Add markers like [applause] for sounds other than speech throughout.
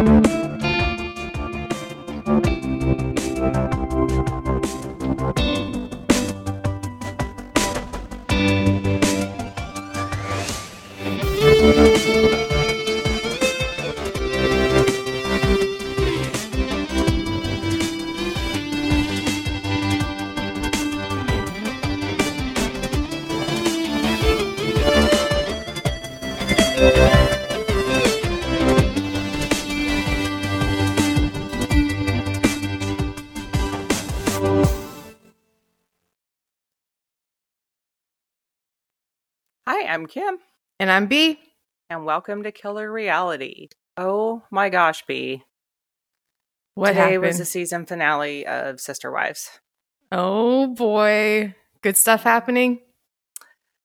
Hi, I'm Kim, And I'm B. and welcome to Killer Reality. Oh my gosh, B. What Today happened? was the season finale of Sister Wives. oh boy. Good stuff happening.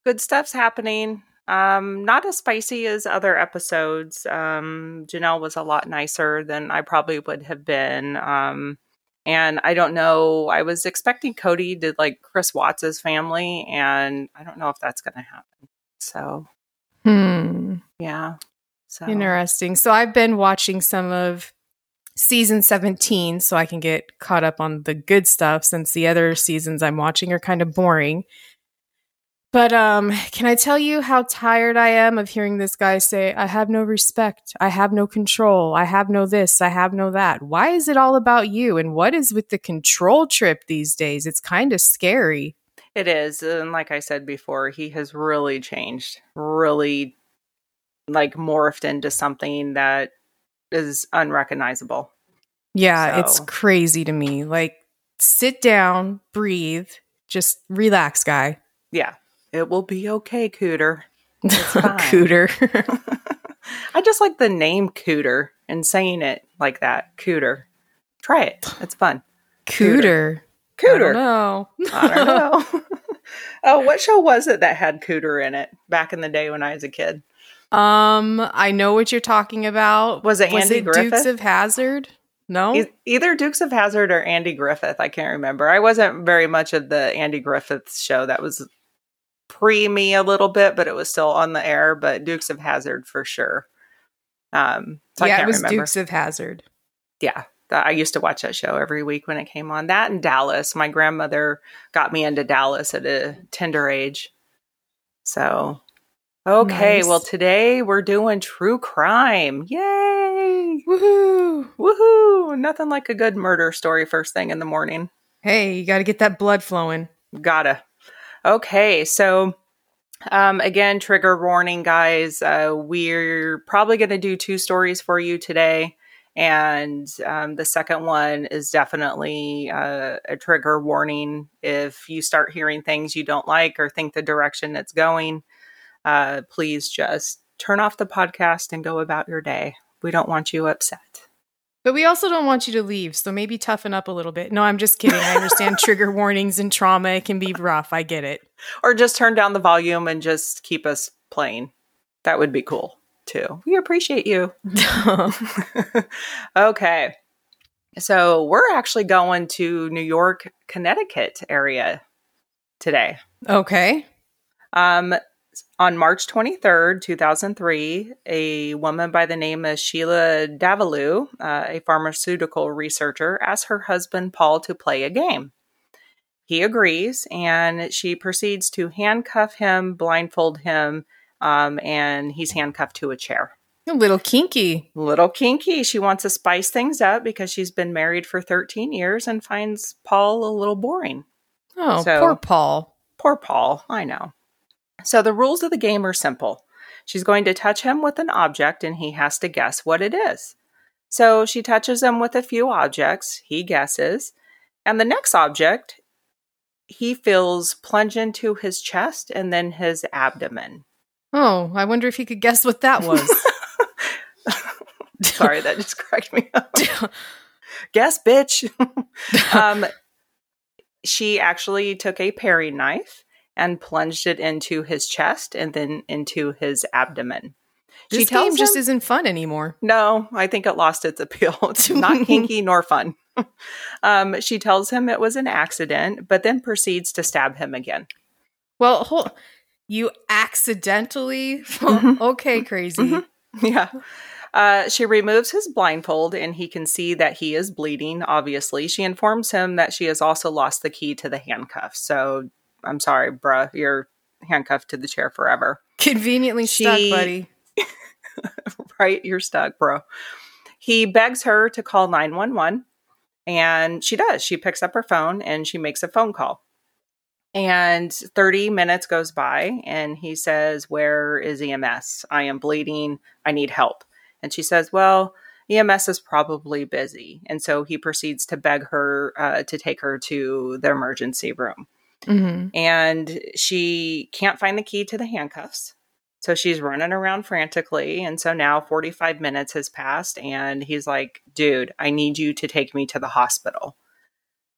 Good stuff's happening. Um, not as spicy as other episodes. Um, Janelle was a lot nicer than I probably would have been. Um, and I don't know. I was expecting Kody to like Chris Watts's family, and I don't know if that's going to happen. So Hmm. yeah. So Interesting. So I've been watching some of season 17 so I can get caught up on the good stuff since the other seasons I'm watching are kind of boring. But um can I tell you how tired I am of hearing this guy say I have no respect, I have no control, I have no this, I have no that. Why is it all about you and what is with the control trip these days? It's kind of scary. It is. And like I said before, he has really changed, really like morphed into something that is unrecognizable. Yeah, it's crazy to me. Like, sit down, breathe, just relax, guy. Yeah. It will be okay, Cooter. [laughs] Cooter. [laughs] I just like the name Cooter and saying it like that. Cooter. Try it. It's fun. Cooter. Cooter. No. I don't know. [laughs] oh, what show was it that had Cooter in it back in the day when I was a kid? Um, I know what you're talking about. Was it Andy Dukes Griffith? of Hazzard? No. E- Either Dukes of Hazzard or Andy Griffith. I can't remember. I wasn't very much of the Andy Griffith show. That was pre me a little bit, but it was still on the air. But Dukes of Hazzard for sure. Um, so I yeah, can't it was remember. Dukes of Hazzard. yeah, that, I used to watch that show every week when it came on. That and Dallas. My grandmother got me into Dallas at a tender age. So, okay. Nice. Well, today we're doing true crime. Yay! Woohoo! Woohoo! Nothing like a good murder story first thing in the morning. Hey, you got to get that blood flowing. Gotta. Okay, so um, again, trigger warning, guys. Uh, we're probably going to do two stories for you today. And um, the second one is definitely uh, a trigger warning. If you start hearing things you don't like or think the direction it's going, uh, please just turn off the podcast and go about your day. We don't want you upset. But we also don't want you to leave, so maybe toughen up a little bit. No, I'm just kidding. I understand [laughs] trigger warnings and trauma. It can be rough. I get it. or just turn down the volume and just keep us playing. That would be cool too. We appreciate you. [laughs] okay. So we're actually going to New York, Connecticut area today. okay. Um, on March 23rd, 2003, a woman by the name of Sheila Davalloo, uh, a pharmaceutical researcher, asked her husband Paul to play a game. He agrees, and she proceeds to handcuff him, blindfold him, um, and he's handcuffed to a chair. A little kinky. Little kinky. She wants to spice things up because she's been married for 13 years and finds Paul a little boring. Oh, So- poor Paul. Poor Paul, I know. So the rules of the game are simple. She's going to touch him with an object and he has to guess what it is. So she touches him with a few objects, he guesses, and the next object he feels plunge into his chest and then his abdomen. Oh, I wonder if he could guess what that was. [laughs] Sorry, that just [laughs] cracked me up. [laughs] Guess, bitch. um, she actually took a paring knife and plunged it into his chest and then into his abdomen. this she game just him- isn't fun anymore. No, I think it lost its appeal. It's not kinky nor fun. um, she tells him it was an accident, but then proceeds to stab him again. Well, hold, you accidentally. [laughs] Mhm. okay, crazy. Mhm. Yeah. Uh, she removes his blindfold and he can see that he is bleeding, obviously. She informs him that she has also lost the key to the handcuffs. So I'm sorry, bruh, you're handcuffed to the chair forever. Conveniently She- stuck, buddy. [laughs] right? You're stuck, bro. He begs her to call 911, and she does. She picks up her phone and she makes a phone call. And 30 minutes goes by, and he says, Where is EMS? I am bleeding. I need help. And she says, Well, EMS is probably busy. And so he proceeds to beg her uh, to take her to the emergency room hmm and she can't find the key to the handcuffs. So she's running around frantically. And so now 45 minutes has passed, and he's like, dude, I need you to take me to the hospital.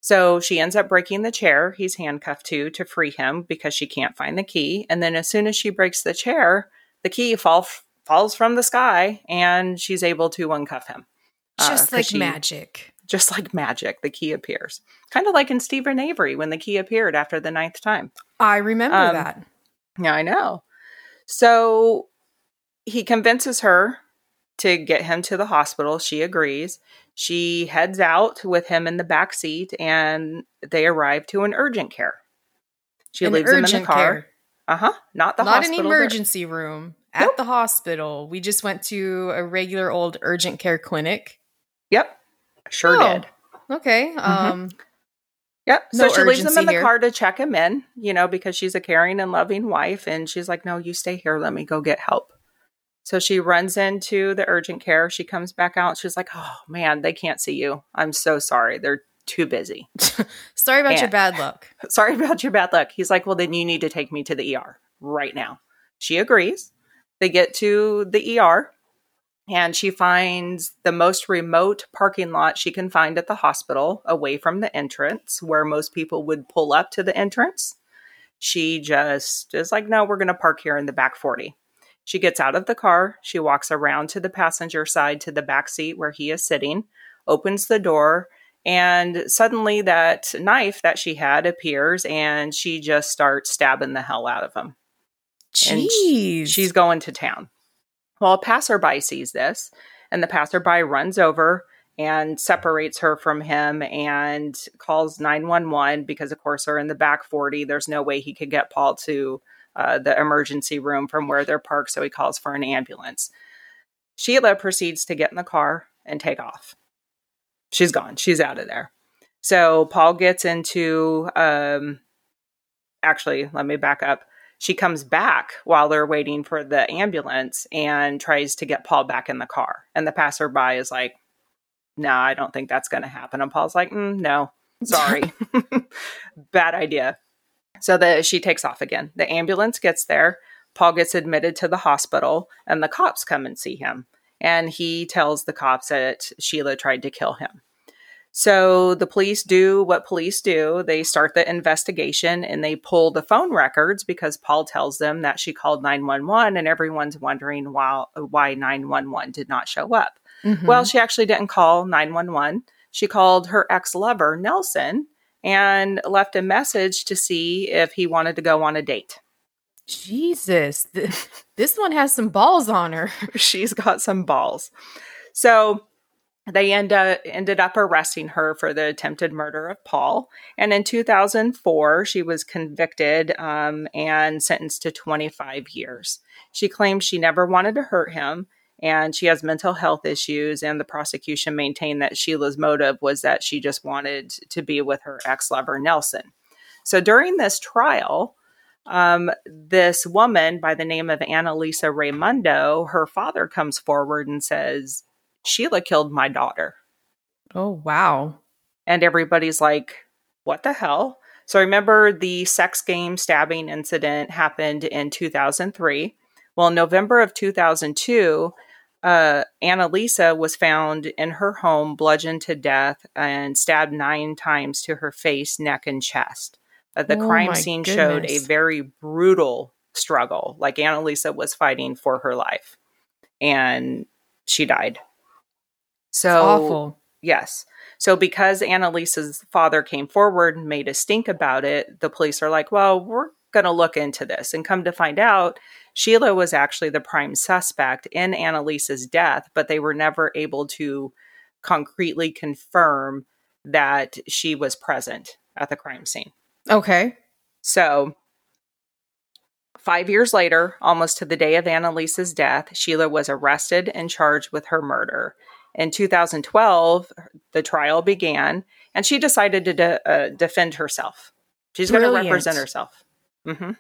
So she ends up breaking the chair he's handcuffed to to free him because she can't find the key. And then as soon as she breaks the chair, the key fall, falls from the sky and she's able to uncuff him. Uh, like she- magic. Just like magic, the key appears. Kind of like in Steven Avery when the key appeared after the ninth time. I remember Um, that. Yeah, I know. So he convinces her to get him to the hospital. She agrees. She heads out with him in the back seat and they arrive to an urgent care. She An leaves him in the urgent car. care. Uh huh. Not the hospital. Not hospital. an emergency room. At Nope. the hospital. We just went to a regular old urgent care clinic. Yep. Sure Oh, did. Okay. Mm-hmm. Um Yep. No so she leaves him in the here. car to check him in, you know, because she's a caring and loving wife. And she's like, no, you stay here. Let me go get help. So she runs into the urgent care. She comes back out. She's like, oh, man, they can't see you. I'm so sorry. They're too busy. [laughs] sorry about your bad luck. [laughs] sorry about your bad luck. He's like, well, then you need to take me to the ER right now. She agrees. They get to the ER and she finds the most remote parking lot she can find at the hospital away from the entrance where most people would pull up to the entrance. She just is like, no, we're going to park here in the back 40. She gets out of the car. She walks around to the passenger side to the back seat where he is sitting, opens the door, and suddenly that knife that she had appears and she just starts stabbing the hell out of him. And Jeez. She's going to town. Well, a passerby sees this, and the passerby runs over and separates her from him and calls 911 because, of course, they're in the back 40. There's no way he could get Paul to uh, the emergency room from where they're parked, so he calls for an ambulance. Sheila proceeds to get in the car and take off. She's gone. She's out of there. So Paul gets into, um, actually, let me back up she comes back while they're waiting for the ambulance and tries to get Paul back in the car. And the passerby is like, no, I don't think that's going to happen. And Paul's like, mm, no, sorry. [laughs] [laughs] Bad idea. So the, she takes off again. The ambulance gets there. Paul gets admitted to the hospital, and the cops come and see him. And he tells the cops that Sheila tried to kill him. So the police do what police do. They start the investigation and they pull the phone records because Paul tells them that she called 911 and everyone's wondering why, why 911 did not show up. Mhm. Well, she actually didn't call 911. She called her ex lover, Nelson, and left a message to see if he wanted to go on a date. Jesus. Th- this one has some balls on her. [laughs] She's got some balls. So they end up, ended up arresting her for the attempted murder of Paul. And in 2004, she was convicted um, and sentenced to 25 years. She claims she never wanted to hurt him and she has mental health issues. And the prosecution maintained that Sheila's motive was that she just wanted to be with her ex lover, Nelson. So during this trial, um, this woman by the name of Annalisa Raimundo, her father comes forward and says, Sheila killed my daughter. Oh, wow. And everybody's like, what the hell? So remember the sex game stabbing incident happened in 2003. Well, in November of 2002, uh, Annalisa was found in her home, bludgeoned to death and stabbed nine times to her face, neck, and chest. Uh, the Oh crime scene showed a very brutal struggle. Like Annalisa was fighting for her life, and she died. So It's awful. Yes. So because Annalisa's father came forward and made a stink about it, the police are like, well, we're going to look into this. And come to find out, Sheila was actually the prime suspect in Annalisa's death, but they were never able to concretely confirm that she was present at the crime scene. Okay. So, five years later, almost to the day of Annalisa's death, Sheila was arrested and charged with her murder. In 2012, the trial began, and she decided to de- uh, defend herself. She's going to represent herself. hmm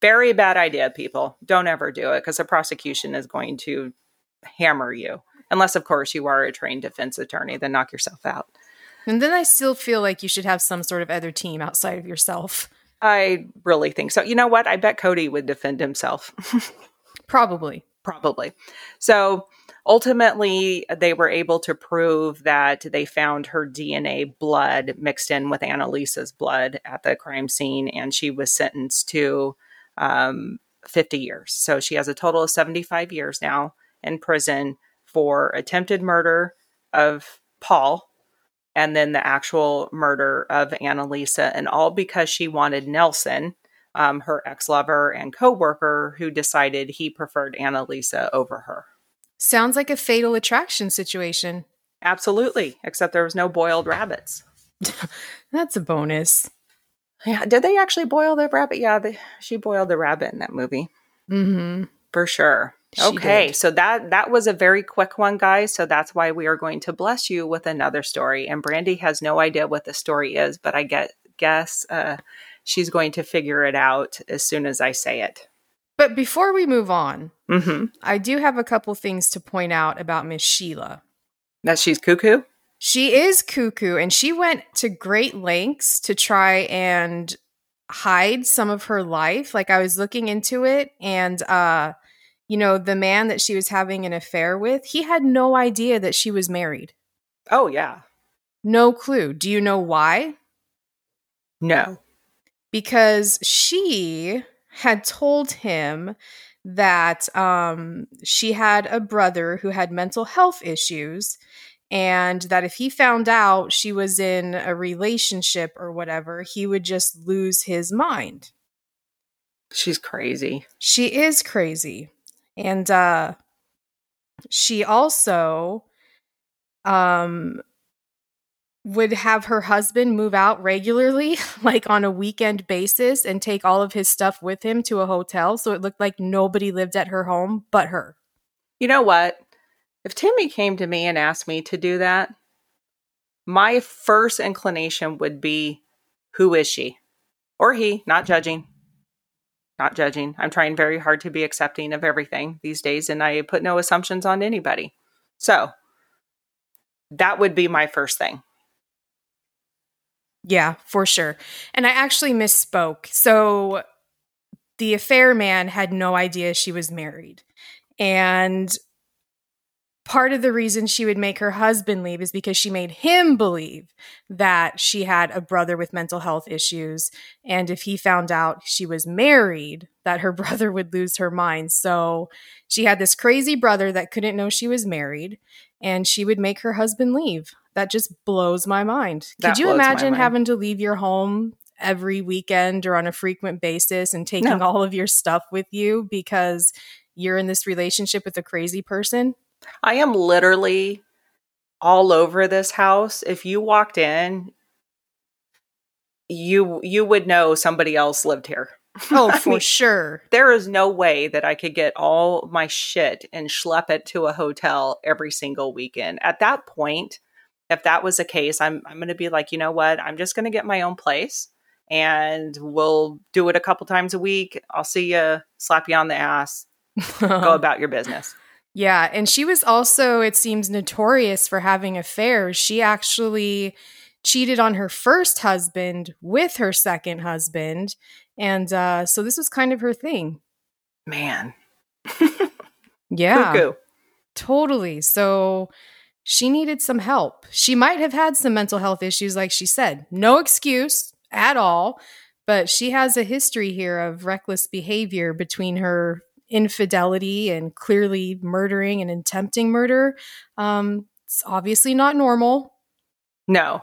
Very bad idea, people. Don't ever do it because the prosecution is going to hammer you. Unless, of course, you are a trained defense attorney, then knock yourself out. And then I still feel like you should have some sort of other team outside of yourself. I really think so. You know what? I bet Kody would defend himself. [laughs] Probably. Probably. So ultimately, they were able to prove that they found her DNA blood mixed in with Annalisa's blood at the crime scene, and she was sentenced to um, 50 years. So she has a total of 75 years now in prison for attempted murder of Paul and then the actual murder of Annalisa, and all because she wanted Nelson, um, her ex lover and co worker, who decided he preferred Annalisa over her. Sounds like a fatal attraction situation. Absolutely, except there was no boiled rabbits. [laughs] That's a bonus. Yeah, did they actually boil the rabbit? Yeah, they, she boiled the rabbit in that movie Mm-hmm. for sure. She okay, did. so that that was a very quick one, guys. So that's why we are going to bless you with another story. And Brandy has no idea what the story is, but I get guess uh, she's going to figure it out as soon as I say it. But before we move on, Mm-hmm. I do have a couple things to point out about Miss Sheila. That she's cuckoo. She is cuckoo, and she went to great lengths to try and hide some of her life. Like I was looking into it, and uh, you know, the man that she was having an affair with, he had no idea that she was married. Oh yeah. No clue. Do you know why? No. because she had told him that um, she had a brother who had mental health issues and that if he found out she was in a relationship or whatever he would just lose his mind She's crazy. she is crazy and uh she also um would have her husband move out regularly [laughs] like on a weekend basis and take all of his stuff with him to a hotel so it looked like nobody lived at her home but her You know what? If Timmy came to me and asked me to do that, my first inclination would be who is she? Or he, not judging. Not judging. I'm trying very hard to be accepting of everything these days and I put no assumptions on anybody. So, that would be my first thing. yeah for sure and i actually misspoke so the affair man had no idea she was married and part of the reason she would make her husband leave is because she made him believe that she had a brother with mental health issues. And if he found out she was married that her [laughs] brother would lose her mind. So she had this crazy brother that couldn't know she was married and she would make her husband leave. That just blows my mind. That could you imagine having to leave your home every weekend or on a frequent basis and taking No. all of your stuff with you because you're in this relationship with a crazy person I am literally all over this house. If you walked in, you you would know somebody else lived here. [laughs] Oh, for mean, sure. there is no way that I could get all my shit and schlep it to a hotel every single weekend. At that point, if that was the case, I'm I'm going to be like, you know what? I'm just going to get my own place, and we'll do it a couple times a week. I'll see you, slap you on the ass, go [laughs] about your business. Yeah, and she was also, it seems, notorious for having affairs. She actually cheated on her first husband with her second husband, and uh, so this was kind of her thing. Man, [laughs] Yeah, cuckoo. totally. So she needed some help. She might have had some mental health issues, like she said. No excuse at all, but she has a history here of reckless behavior between her infidelity and clearly murdering and attempting murder. Um, it's obviously not normal. No,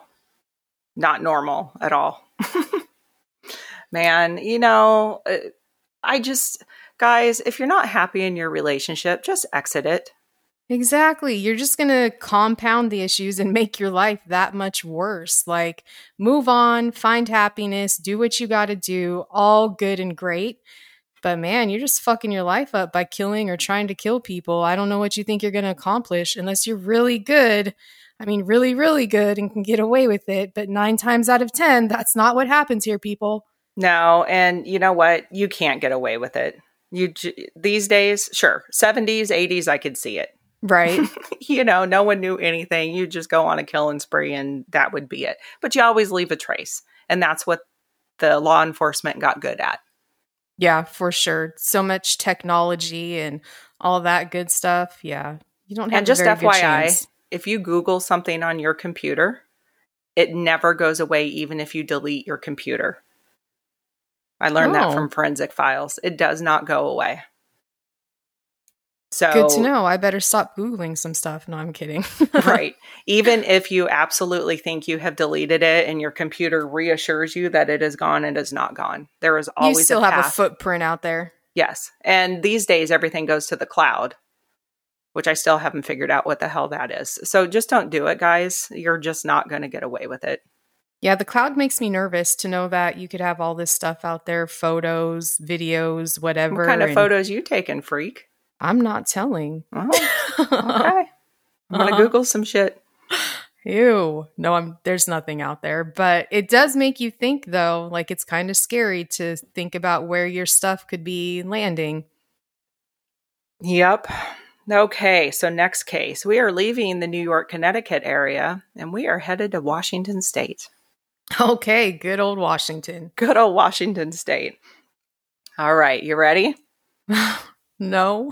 not normal at all. [laughs] Man, you know, uh, I just Guys, if you're not happy in your relationship, just exit it. Exactly. You're just going to compound the issues and make your life that much worse. Like, move on, find happiness, do what you got to do, all good and great. But man, you're just fucking your life up by killing or trying to kill people. I don't know what you think you're going to accomplish unless you're really good. I mean, really, really good and can get away with it. But nine times out of 10, that's not what happens here, people. No. And you know what? You can't get away with it. You these days, sure, 70s, 80s, I could see it. Right. [laughs] you know, no one knew anything. You just go on a killing spree and that would be it. But you always leave a trace. And that's what the law enforcement got good at. Yeah, for sure. So much technology and all that good stuff. Yeah. You don't have And just FYI, if you Google something on your computer, it never goes away even if you delete your computer. I learned oh. that from forensic files. It does not go away. So good to know. I better stop Googling some stuff. No, I'm kidding. [laughs] right. Even if you absolutely think you have deleted it and your computer reassures you that it is gone, it is not gone. There is always you still a have a footprint out there. Yes. And these days everything goes to the cloud, which I still haven't figured out what the hell that is. So just don't do it, guys. You're just not going to get away with it. Yeah, the cloud makes me nervous to know that you could have all this stuff out there, photos, videos, whatever. What kind of photos you taking, freak? I'm not telling. Oh, okay. [laughs] I'm gonna uh-huh. Google some shit. Ew. No, I'm there's nothing out there. But it does make you think though, like it's kind of scary to think about where your stuff could be landing. Yep. Okay, so next case. We are leaving the New York, Connecticut area and we are headed to Washington State. Okay, good old Washington. Good old Washington State. All right, you ready? [laughs] No.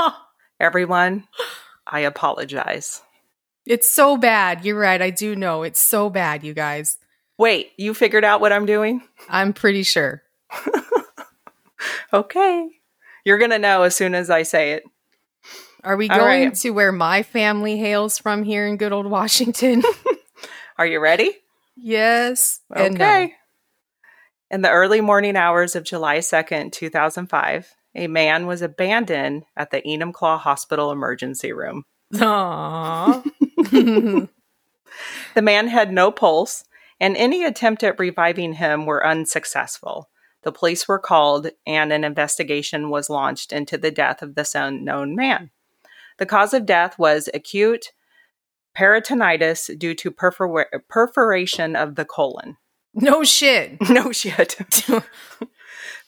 [laughs] Everyone, I apologize. It's so bad. You're right. I do know. It's so bad, you guys. Wait, you figured out what I'm doing? I'm pretty sure. [laughs] okay. You're going to know as soon as I say it. Are we going right. to where my family hails from here in good old Washington? [laughs] Are you ready? Yes. Okay. No. In the early morning hours of July 2nd, 2005, a man was abandoned at the Enumclaw Hospital emergency room. Aww. [laughs] [laughs] the man had no pulse, and any attempt at reviving him were unsuccessful. The police were called, and an investigation was launched into the death of this unknown man. The cause of death was acute peritonitis due to perfor- perforation of the colon. No shit. [laughs] No shit.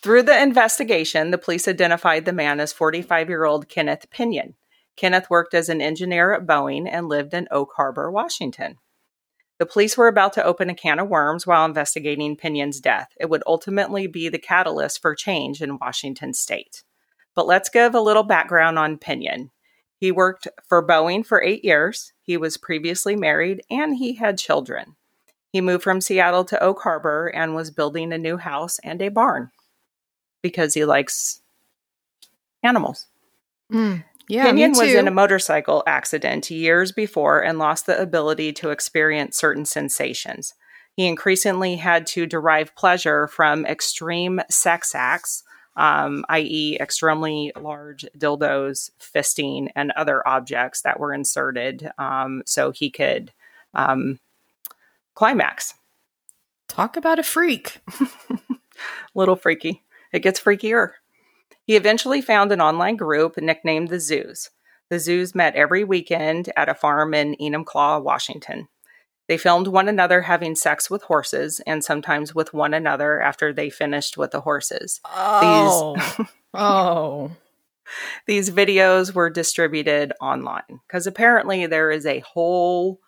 Through the investigation, the police identified the man as 45 year old Kenneth Pinyan. Kenneth worked as an engineer at Boeing and lived in Oak Harbor, Washington. The police were about to open a can of worms while investigating Pinyan's death. It would ultimately be the catalyst for change in Washington state. But let's give a little background on Pinyan. He worked for Boeing for eight years. He was previously married and he had children. He moved from Seattle to Oak Harbor and was building a new house and a barn because he likes animals. Mm, yeah, Pinyan was in a motorcycle accident years before and lost the ability to experience certain sensations. He increasingly had to derive pleasure from extreme sex acts, um, i.e., extremely large dildos, fisting, and other objects that were inserted um, so he could um, climax. Talk about a freak. [laughs] Little freaky. It gets freakier. He eventually found an online group nicknamed the Zoos. The Zoos met every weekend at a farm in Enumclaw, Washington. They filmed one another having sex with horses and sometimes with one another after they finished with the horses. Oh. These, [laughs] oh. These videos were distributed online because apparently there is a whole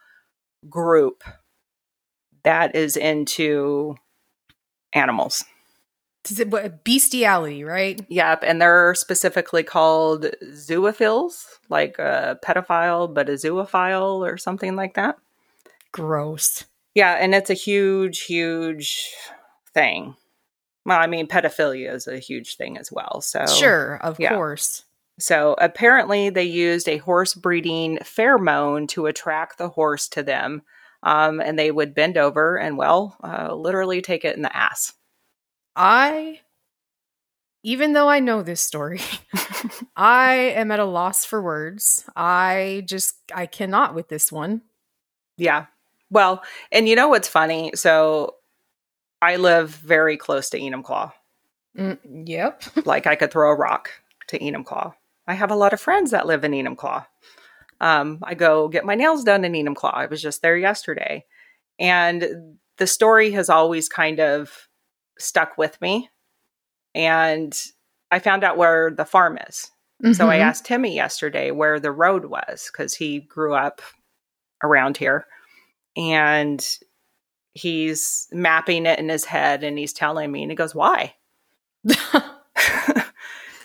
group that is into animals bestiality, right? Yep, and they're specifically called zoophiles, like a pedophile, but a zoophile or something like that. Gross. Yeah, and it's a huge, huge thing. Well, I mean, pedophilia is a huge thing as well. So sure, of yeah. course. So apparently, they used a horse breeding pheromone to attract the horse to them, um, and they would bend over and, well, uh, literally take it in the ass. I even though I know this story, [laughs] I am at a loss for words. I just I cannot with this one. Yeah. Well, and you know what's funny? So I live very close to Enumclaw. Mm, yep. [laughs] like I could throw a rock to Enumclaw. I have a lot of friends that live in Enumclaw. Um, I go get my nails done in Enumclaw. I was just there yesterday. And the story has always kind of stuck with me. And I found out where the farm is. Mm-hmm. So I mm-hmm. asked Timmy yesterday where the road was because he grew up around here. And he's mapping it in his head and he's telling me, and he goes, Why? [laughs]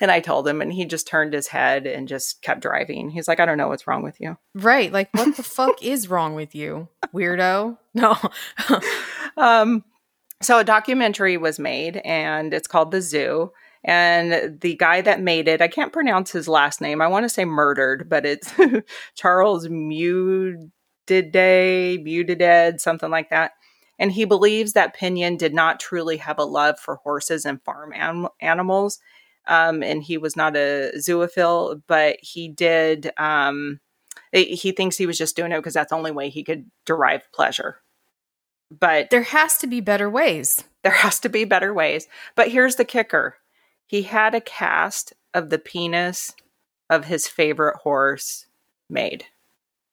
and I told him, and he just turned his head and just kept driving. He's like, I don't know what's wrong with you. Right. Like, what the [laughs] fuck is wrong with you, weirdo? No. um, so a documentary was made, and it's called The Zoo. And the guy that made it, I can't pronounce his last name. I want to say murdered, but it's [laughs] Charles Mudide, Mudided, something like that. And he believes that Pinyan did not truly have a love for horses and farm anim- animals. Um, and he was not a zoophile, but he did. Um, he thinks he was just doing it because that's the only way he could derive pleasure. But there has to be better ways. There has to be better ways. But here's the kicker he had a cast of the penis of his favorite horse made.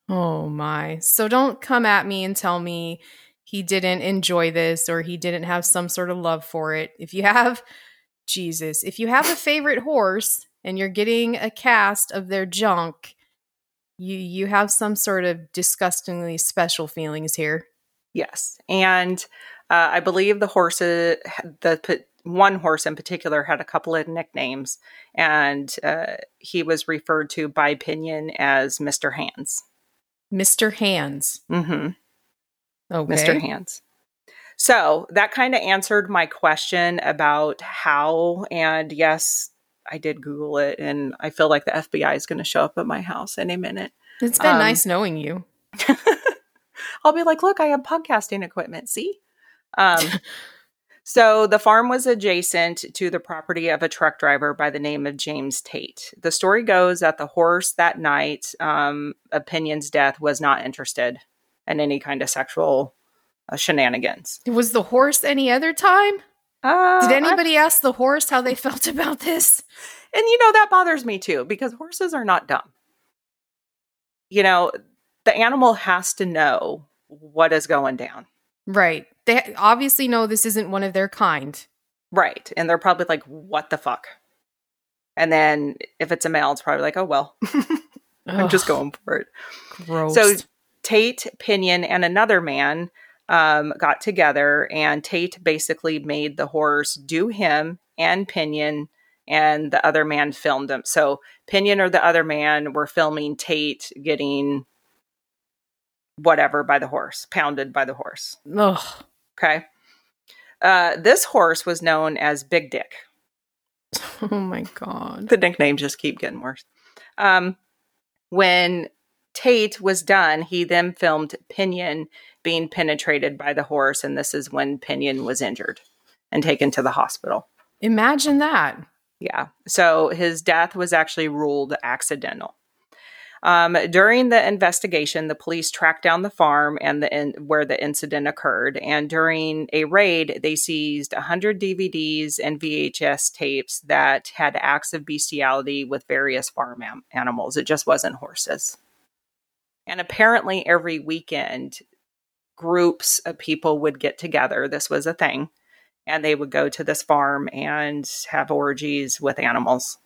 Oh my. So don't come at me and tell me he didn't enjoy this or he didn't have some sort of love for it. If you have Jesus, if you have a favorite horse and you're getting a cast of their junk, you you have some sort of disgustingly special feelings here. Yes, and uh, I believe the horses, the one horse in particular, had a couple of nicknames, and uh, he was referred to by Pinyan as Mister Hands. Mister Hands. Mm-hmm. Okay. Mr. Hands. So that kind of answered my question about how. And yes, I did Google it, and I feel like the FBI is going to show up at my house any minute. It's been um, nice knowing you. [laughs] I'll be like, look, I have podcasting equipment. See? Um, [laughs] so the farm was adjacent to the property of a truck driver by the name of James Tate. The story goes that the horse that night, um, Opinion's death, was not interested in any kind of sexual uh, shenanigans. Was the horse any other time? Uh, Did anybody I, ask the horse how they [laughs] felt about this? And you know, that bothers me too because horses are not dumb. You know, the animal has to know what is going down. Right. They obviously know this isn't one of their kind. Right. And they're probably like, what the fuck? And then if it's a male, it's probably like, oh, well, [laughs] I'm just going for it. Gross. So Tate, Pinyan, and another man um, got together, and Tate basically made the horse do him and Pinyan, and the other man filmed him. So Pinyan or the other man were filming Tate getting whatever by the horse, pounded by the horse. Ugh. Okay. Uh, this horse was known as Big Dick. [laughs] Oh my god. The nicknames just keep getting worse. Um, when Tate was done, he then filmed Pinyan being penetrated by the horse, and this is when Pinyan was injured and taken to the hospital. Imagine that. Yeah. So his death was actually ruled accidental. Um, during the investigation, the police tracked down the farm and the in, where the incident occurred. And during a raid, they seized 100 DVDs and VHS tapes that had acts of bestiality with various farm am- animals. It just wasn't horses. And apparently, every weekend, groups of people would get together. This was a thing. And they would go to this farm and have orgies with animals.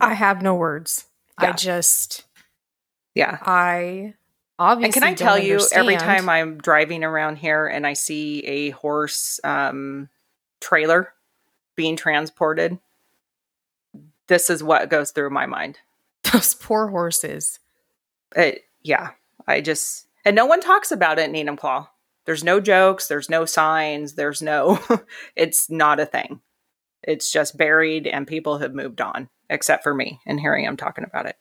I have no words. Yeah. I just. Yeah. I obviously. And can I tell you, understand. every time I'm driving around here and I see a horse um, trailer being transported, this is what goes through my mind. [laughs] Those poor horses. It, yeah, I just and no one talks about it in Claw. There's no jokes. There's no signs. There's no. [laughs] it's not a thing. It's just buried, and people have moved on, except for me. And here I am talking about it.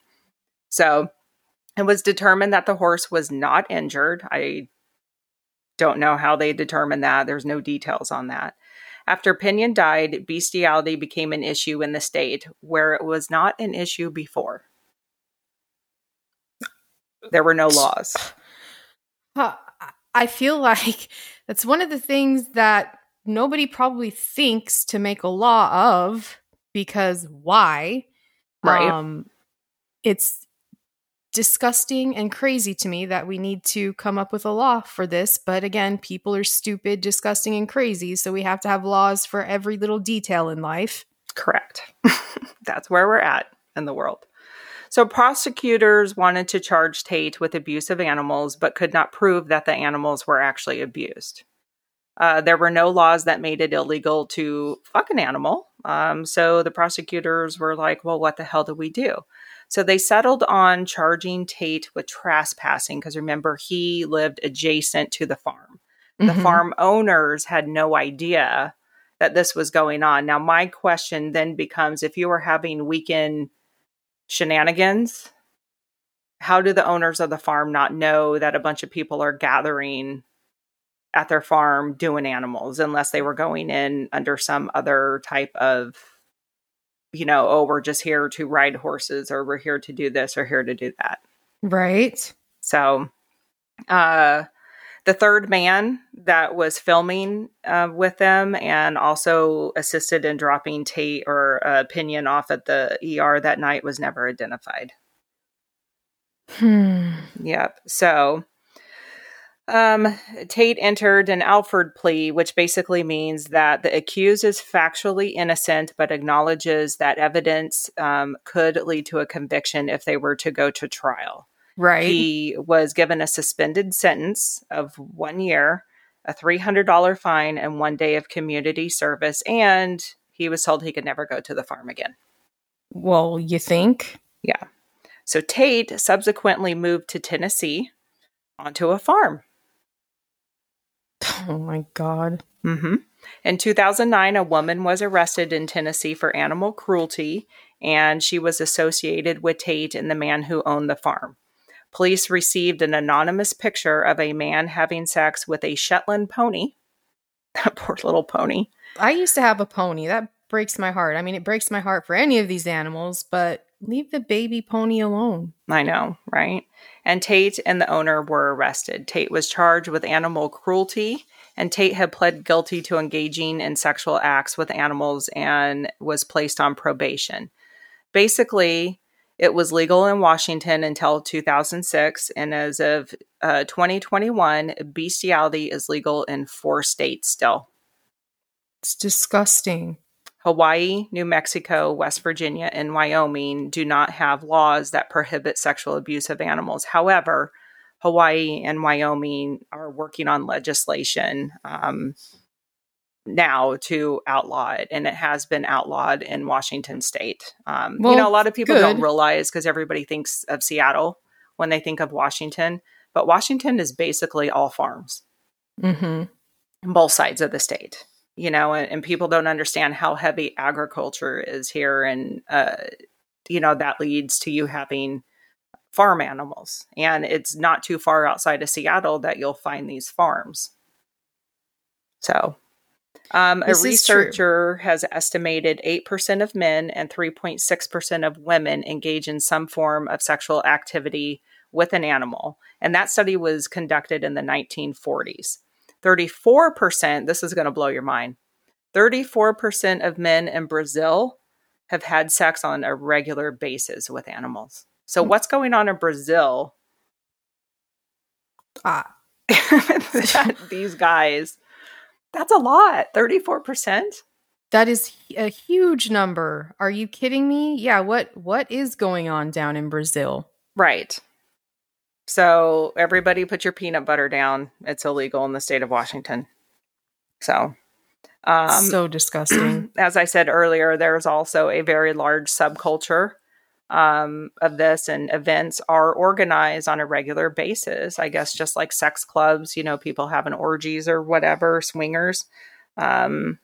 So it was determined that the horse was not injured. I don't know how they determined that. There's no details on that. After Pinyan died, bestiality became an issue in the state where it was not an issue before. There were no laws. I feel like that's one of the things that nobody probably thinks to make a law of because why? Right. Um, it's disgusting and crazy to me that we need to come up with a law for this. But again, people are stupid, disgusting, and crazy. So we have to have laws for every little detail in life. Correct. [laughs] That's where we're at in the world. So prosecutors wanted to charge Tate with abuse of animals, but could not prove that the animals were actually abused. Uh, there were no laws that made it illegal to fuck an animal. Um, so the prosecutors were like, well, what the hell do we do? So they settled on charging Tate with trespassing because remember, he lived adjacent to the farm. The Mhm. farm owners had no idea that this was going on. Now, my question then becomes if you were having weekend shenanigans, how do the owners of the farm not know that a bunch of people are gathering at their farm doing animals unless they were going in under some other type of you know oh we're just here to ride horses or we're here to do this or here to do that Right. so uh the third man that was filming uh, with them and also assisted in dropping Tate or uh, Pinyan off at the ER that night was never identified. Hmm. Yep. So um, Tate entered an Alford plea, which basically means that the accused is factually innocent but acknowledges that evidence um, could lead to a conviction if they were to go to trial. Right. He was given a suspended sentence of one year, a $300 fine, and one day of community service. And he was told he could never go to the farm again. well, you think? Yeah. So Tate subsequently moved to Tennessee onto a farm. Oh my God. hmm In 2009, a woman was arrested in Tennessee for animal cruelty, and she was associated with Tate and the man who owned the farm. Police received an anonymous picture of a man having sex with a Shetland pony. [laughs] That poor little pony. I used to have a pony. That breaks my heart. I mean, it breaks my heart for any of these animals, but leave the baby pony alone. I know, right? And Tate and the owner were arrested. Tate was charged with animal cruelty, and Tate had pled guilty to engaging in sexual acts with animals and was placed on probation. Basically, it was legal in Washington until 2006, and as of uh, 2021, bestiality is legal in four states still. It's disgusting. Hawaii, New Mexico, West Virginia, and Wyoming do not have laws that prohibit sexual abuse of animals. However, Hawaii and Wyoming are working on legislation um, now to outlaw it, and it has been outlawed in Washington state. Um, Well, you know, a lot of people don't realize because everybody thinks of Seattle when they think of Washington, but Washington is basically all farms Mm-hmm. both sides of the state you know and, and people don't understand how heavy agriculture is here and uh, you know that leads to you having farm animals and it's not too far outside of seattle that you'll find these farms so um, a This is true. researcher has estimated 8% of men and 3.6% of women engage in some form of sexual activity with an animal. And that study was conducted in the 1940s. 34%, this is going to blow your mind, 34% of men in Brazil have had sex on a regular basis with animals. So, what's going on in Brazil? Ah, [laughs] [laughs] these guys, that's a lot. 34%? that is a huge number. Are you kidding me? Yeah. What What is going on down in Brazil? Right. So everybody put your peanut butter down. It's illegal in the state of Washington. So, um, so disgusting. [clears throat] as I said earlier, there's also a very large subculture um, of this, and events are organized on a regular basis. I guess just like sex clubs, you know, people having orgies or whatever, swingers. Um,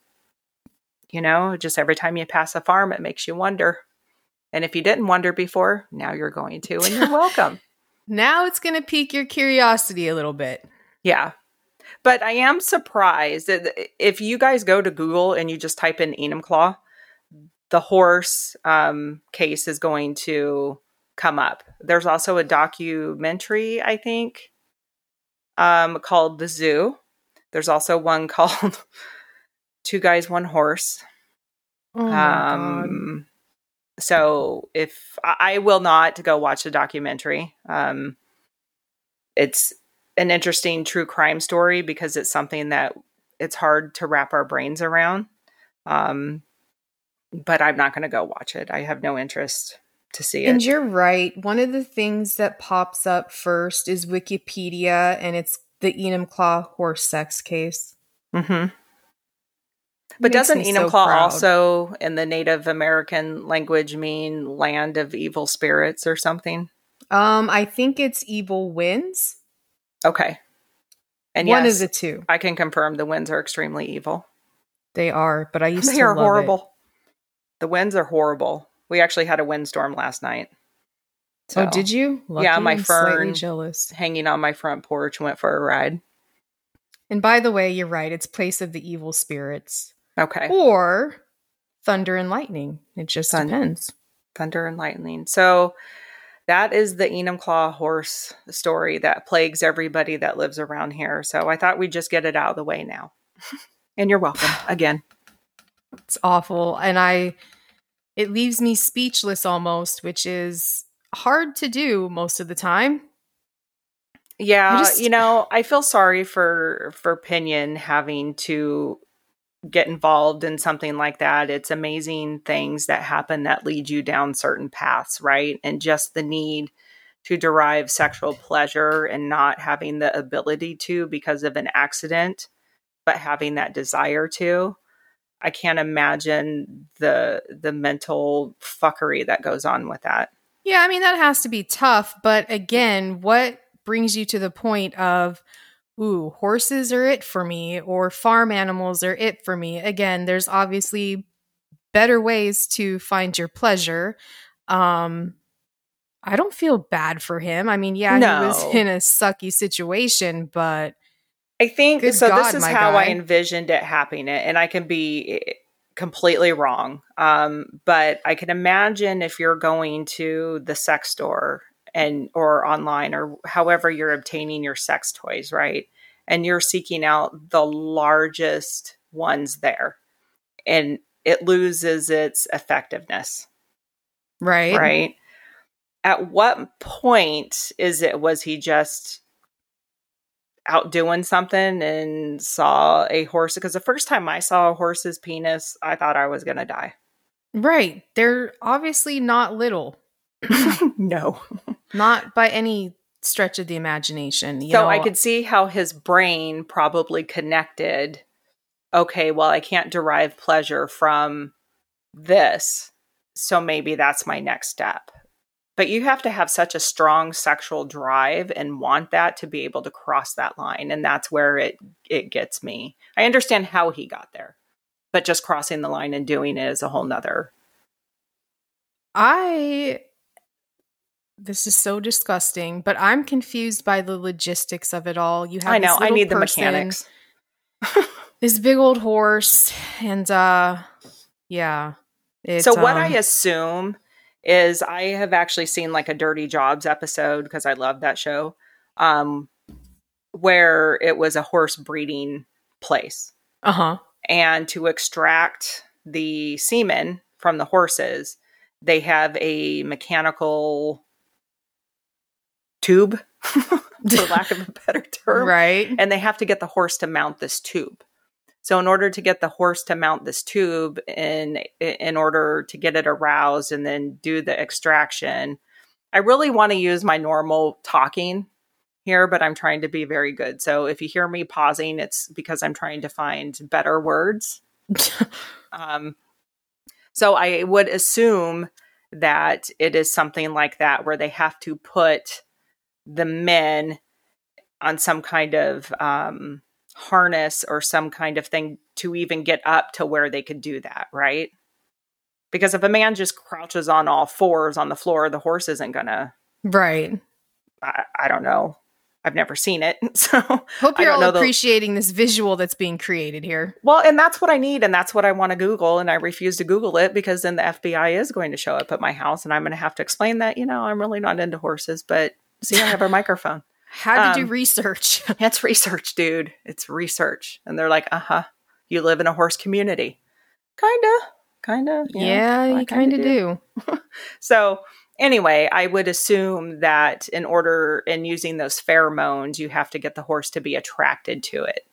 you know, just every time you pass a farm, it makes you wonder. And if you didn't wonder before, now you're going to, and you're [laughs] welcome. Now it's going to pique your curiosity a little bit. Yeah. but I am surprised that if you guys go to Google and you just type in Enumclaw, the horse um, case is going to come up. There's also a documentary, I think, um, called The Zoo. There's also one [laughs] called Two Guys, One Horse. Oh um, so if I will not go watch the documentary, um, it's an interesting true crime story because it's something that it's hard to wrap our brains around. Um, but I'm not going to go watch it. I have no interest to see it. And you're right. One of the things that pops up first is Wikipedia, and it's the Enumclaw horse sex case. Mm-hmm. But doesn't Enumclaw so also, in the Native American language, mean land of evil spirits or something? Um, I think it's evil winds. Okay. And one yes, of the two. I can confirm the winds are extremely evil. They are, but I [laughs] used they to. They are horrible. It. The winds are horrible. We actually had a windstorm last night. So, oh, did you? Lucky yeah, my fern jealous. hanging on my front porch went for a ride. And by the way, you're right. It's place of the evil spirits. Okay. Or thunder and lightning. It just Thund- depends. Thunder and lightning. So that is the Enumclaw horse story that plagues everybody that lives around here. So I thought we'd just get it out of the way now. [laughs] and you're welcome [sighs] again. It's awful. And I, it leaves me speechless almost, which is hard to do most of the time. Yeah, just, you know, I feel sorry for for Pinyan having to get involved in something like that. It's amazing things that happen that lead you down certain paths, right? And just the need to derive sexual pleasure and not having the ability to because of an accident, but having that desire to. I can't imagine the the mental fuckery that goes on with that. Yeah, I mean that has to be tough, but again, what brings you to the point of ooh, horses are it for me or farm animals are it for me. Again, there's obviously better ways to find your pleasure. Um I don't feel bad for him. I mean, yeah, no. he was in a sucky situation, but I think so. God, this is how guy. I envisioned it happening, and I can be eh, completely wrong. Um, but I can imagine if you're going to the sex store and or online or however you're obtaining your sex toys, right? And you're seeking out the largest ones there, and it loses its effectiveness. Right. Right. At what point is it was he just out doing something and saw a horse because the first time I saw a horse's penis, I thought I was going to die. Right. They're obviously not little. [laughs] no. Not by any stretch of the imagination. so know? I could see how his brain probably connected okay, well, I can't derive pleasure from this. So maybe that's my next step. But you have to have such a strong sexual drive and want that to be able to cross that line. And that's where it it gets me. I understand how he got there. But just crossing the line and doing it is a whole nother. I this is so disgusting, but I'm confused by the logistics of it all. You have I know, I need the mechanics. [laughs] this big old horse and uh yeah. So what um, I assume is I have actually seen like a Dirty Jobs episode because I love that show, um, where it was a horse breeding place. Uh huh. And to extract the semen from the horses, they have a mechanical tube, [laughs] for [laughs] lack of a better term. Right. And they have to get the horse to mount this tube. So in order to get the horse to mount this tube in in order to get it aroused and then do the extraction, I really want to use my normal talking here, but I'm trying to be very good. So if you hear me pausing, it's because I'm trying to find better words. [laughs] um, so I would assume that it is something like that where they have to put the men on some kind of um, harness or some kind of thing to even get up to where they could do that, right? Because if a man just crouches on all fours on the floor, the horse isn't gonna. Right. I, I don't know. I've never seen it. [laughs] So Hope you're all know the- appreciating this visual that's being created here. Well, and that's what I need, and that's what I want to Google, and I refuse to Google it because then the FBI is going to show up at my house, and I'm going to have to explain that you know I'm really not into horses, but see, I have a microphone. [laughs] How did you Um, research? [laughs] It's research, dude. It's research, and they're like, uh huh. You live in a horse community, kinda, kinda. yeah, I you kinda kind of do. [laughs] So anyway, I would assume that in order in using those pheromones, you have to get the horse to be attracted to it,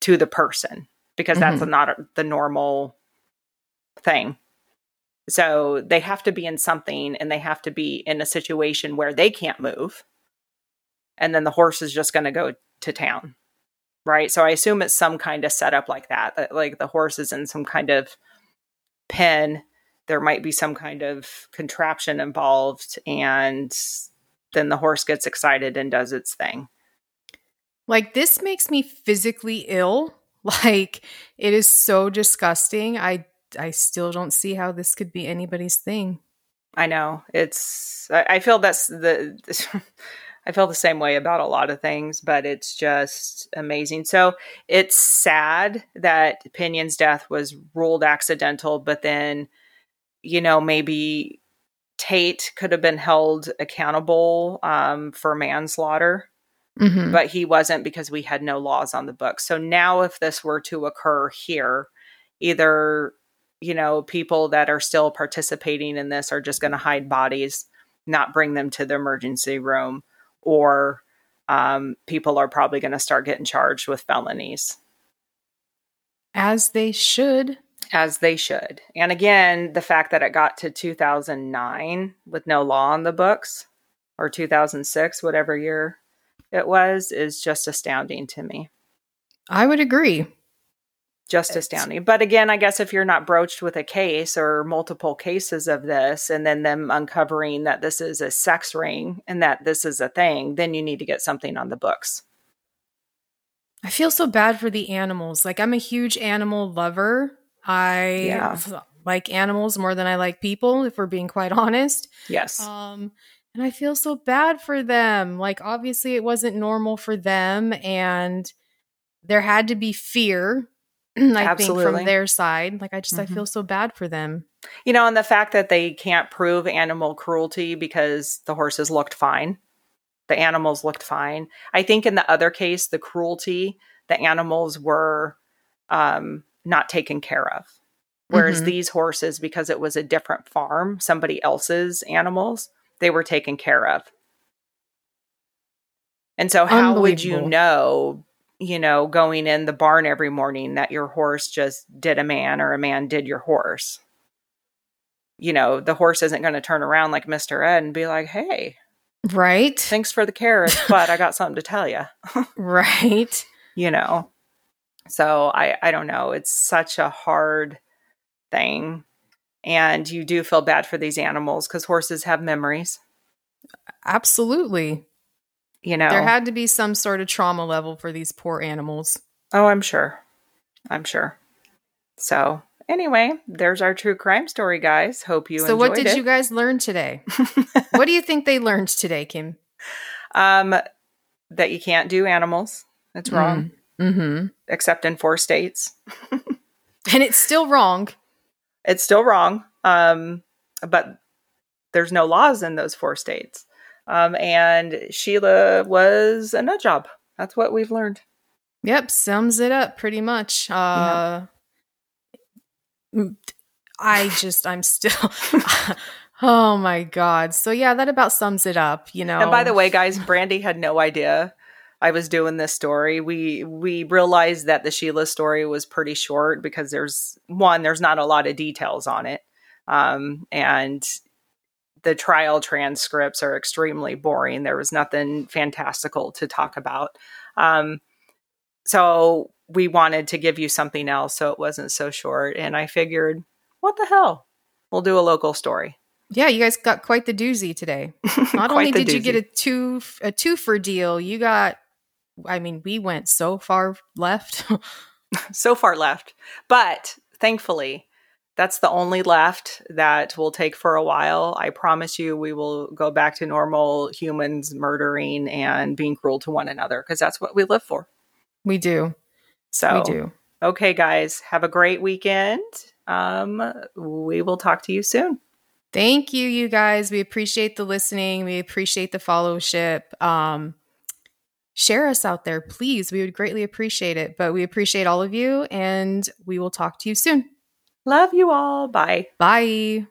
to the person, because that's not a, the normal thing. So they have to be in something and they have to be in a situation where they can't move. And then the horse is just going to go to town. Right. So I assume it's some kind of setup like that, that like the horse is in some kind of pen there might be some kind of contraption involved and then the horse gets excited and does its thing Like this makes me physically ill. [laughs] Like it is so disgusting. I I still don't see how this could be anybody's thing. i know it's i, I feel that's the [laughs] i feel the same way about a lot of things but it's just amazing so it's sad that Pinyan's death was ruled accidental but then you know maybe Tait could have been held accountable um, for manslaughter Mm-hmm. but he wasn't because we had no laws on the books. So now, if this were to occur here, either you know people that are still participating in this are just going to hide bodies, not bring them to the emergency room, or um, people are probably going to start getting charged with felonies As they should. as they should. And again, the fact that it got to 2009 with no law on the books or 2006, whatever year it was, is just astounding to me. I would agree. Just It's- astounding. But again, I guess if you're not broached with a case or multiple cases of this, and then them uncovering that this is a sex ring and that this is a thing, then you need to get something on the books. I feel so bad for the animals. Like I'm a huge animal lover. I Yeah. like animals more than I like people, if we're being quite [laughs] honest. Yes. Um, and I feel so bad for them. Like, obviously, it wasn't normal for them, and there had to be fear. [clears throat] I think from their side. Like, I just I Mhm. feel so bad for them. you know, and the fact that they can't prove animal cruelty because the horses looked fine, the animals looked fine. I think in the other case, the cruelty, the animals were um, not taken care of. Whereas Mhm. these horses, because it was a different farm, somebody else's animals, they were taken care of. And so, how would you know, you know, going in the barn every morning that your horse just did a man or a man did your horse? You know, the horse isn't going to turn around like Mr. Ed and be like, hey, Right? thanks for the carrots, [laughs] but I got something to tell you, [laughs] Right. you know? So, I, I don't know. It's such a hard thing. And you do feel bad for these animals because horses have memories, Absolutely. You know? There had to be some sort of trauma level for these poor animals. Oh, I'm sure. I'm sure. So, anyway, there's our true crime story, guys. Hope you so, what did it. you guys learn today? [laughs] what do you think they learned today, Kim? um, that you can't do animals. It's wrong, Mm-hmm. except in four states. [laughs] And it's still wrong. It's still wrong. Um, but there's no laws in those four states. Um, and Sheila was a nut job. That's what we've learned. Yep, sums it up pretty much. Uh mm, I just I'm still [laughs] Oh my god. So yeah, that about sums it up, you know. And by the way, guys, Brandy had no idea I was doing this story. We we realized that the Sheila story was pretty short because there's one, there's not a lot of details on it. Um, and the trial transcripts are extremely boring. There was nothing fantastical to talk about. Um, so we wanted to give you something else so it wasn't so short. And I figured, what the hell? We'll do a local story. Yeah, you guys got quite the doozy today. [laughs] Not only did you get a two a two for deal, you got I mean, we went so far left. [laughs] so far left. But thankfully, that's the only left that will take for a while. I promise you, we will go back to normal humans murdering and being cruel to one another because that's what we live for. We do. So we do. Okay, guys, have a great weekend. Um, we will talk to you soon. Thank you, you guys. We appreciate the listening. We appreciate the followship. Um, share us out there, please. We would greatly appreciate it. But we appreciate all of you, and we will talk to you soon. Love you all. Bye. Bye.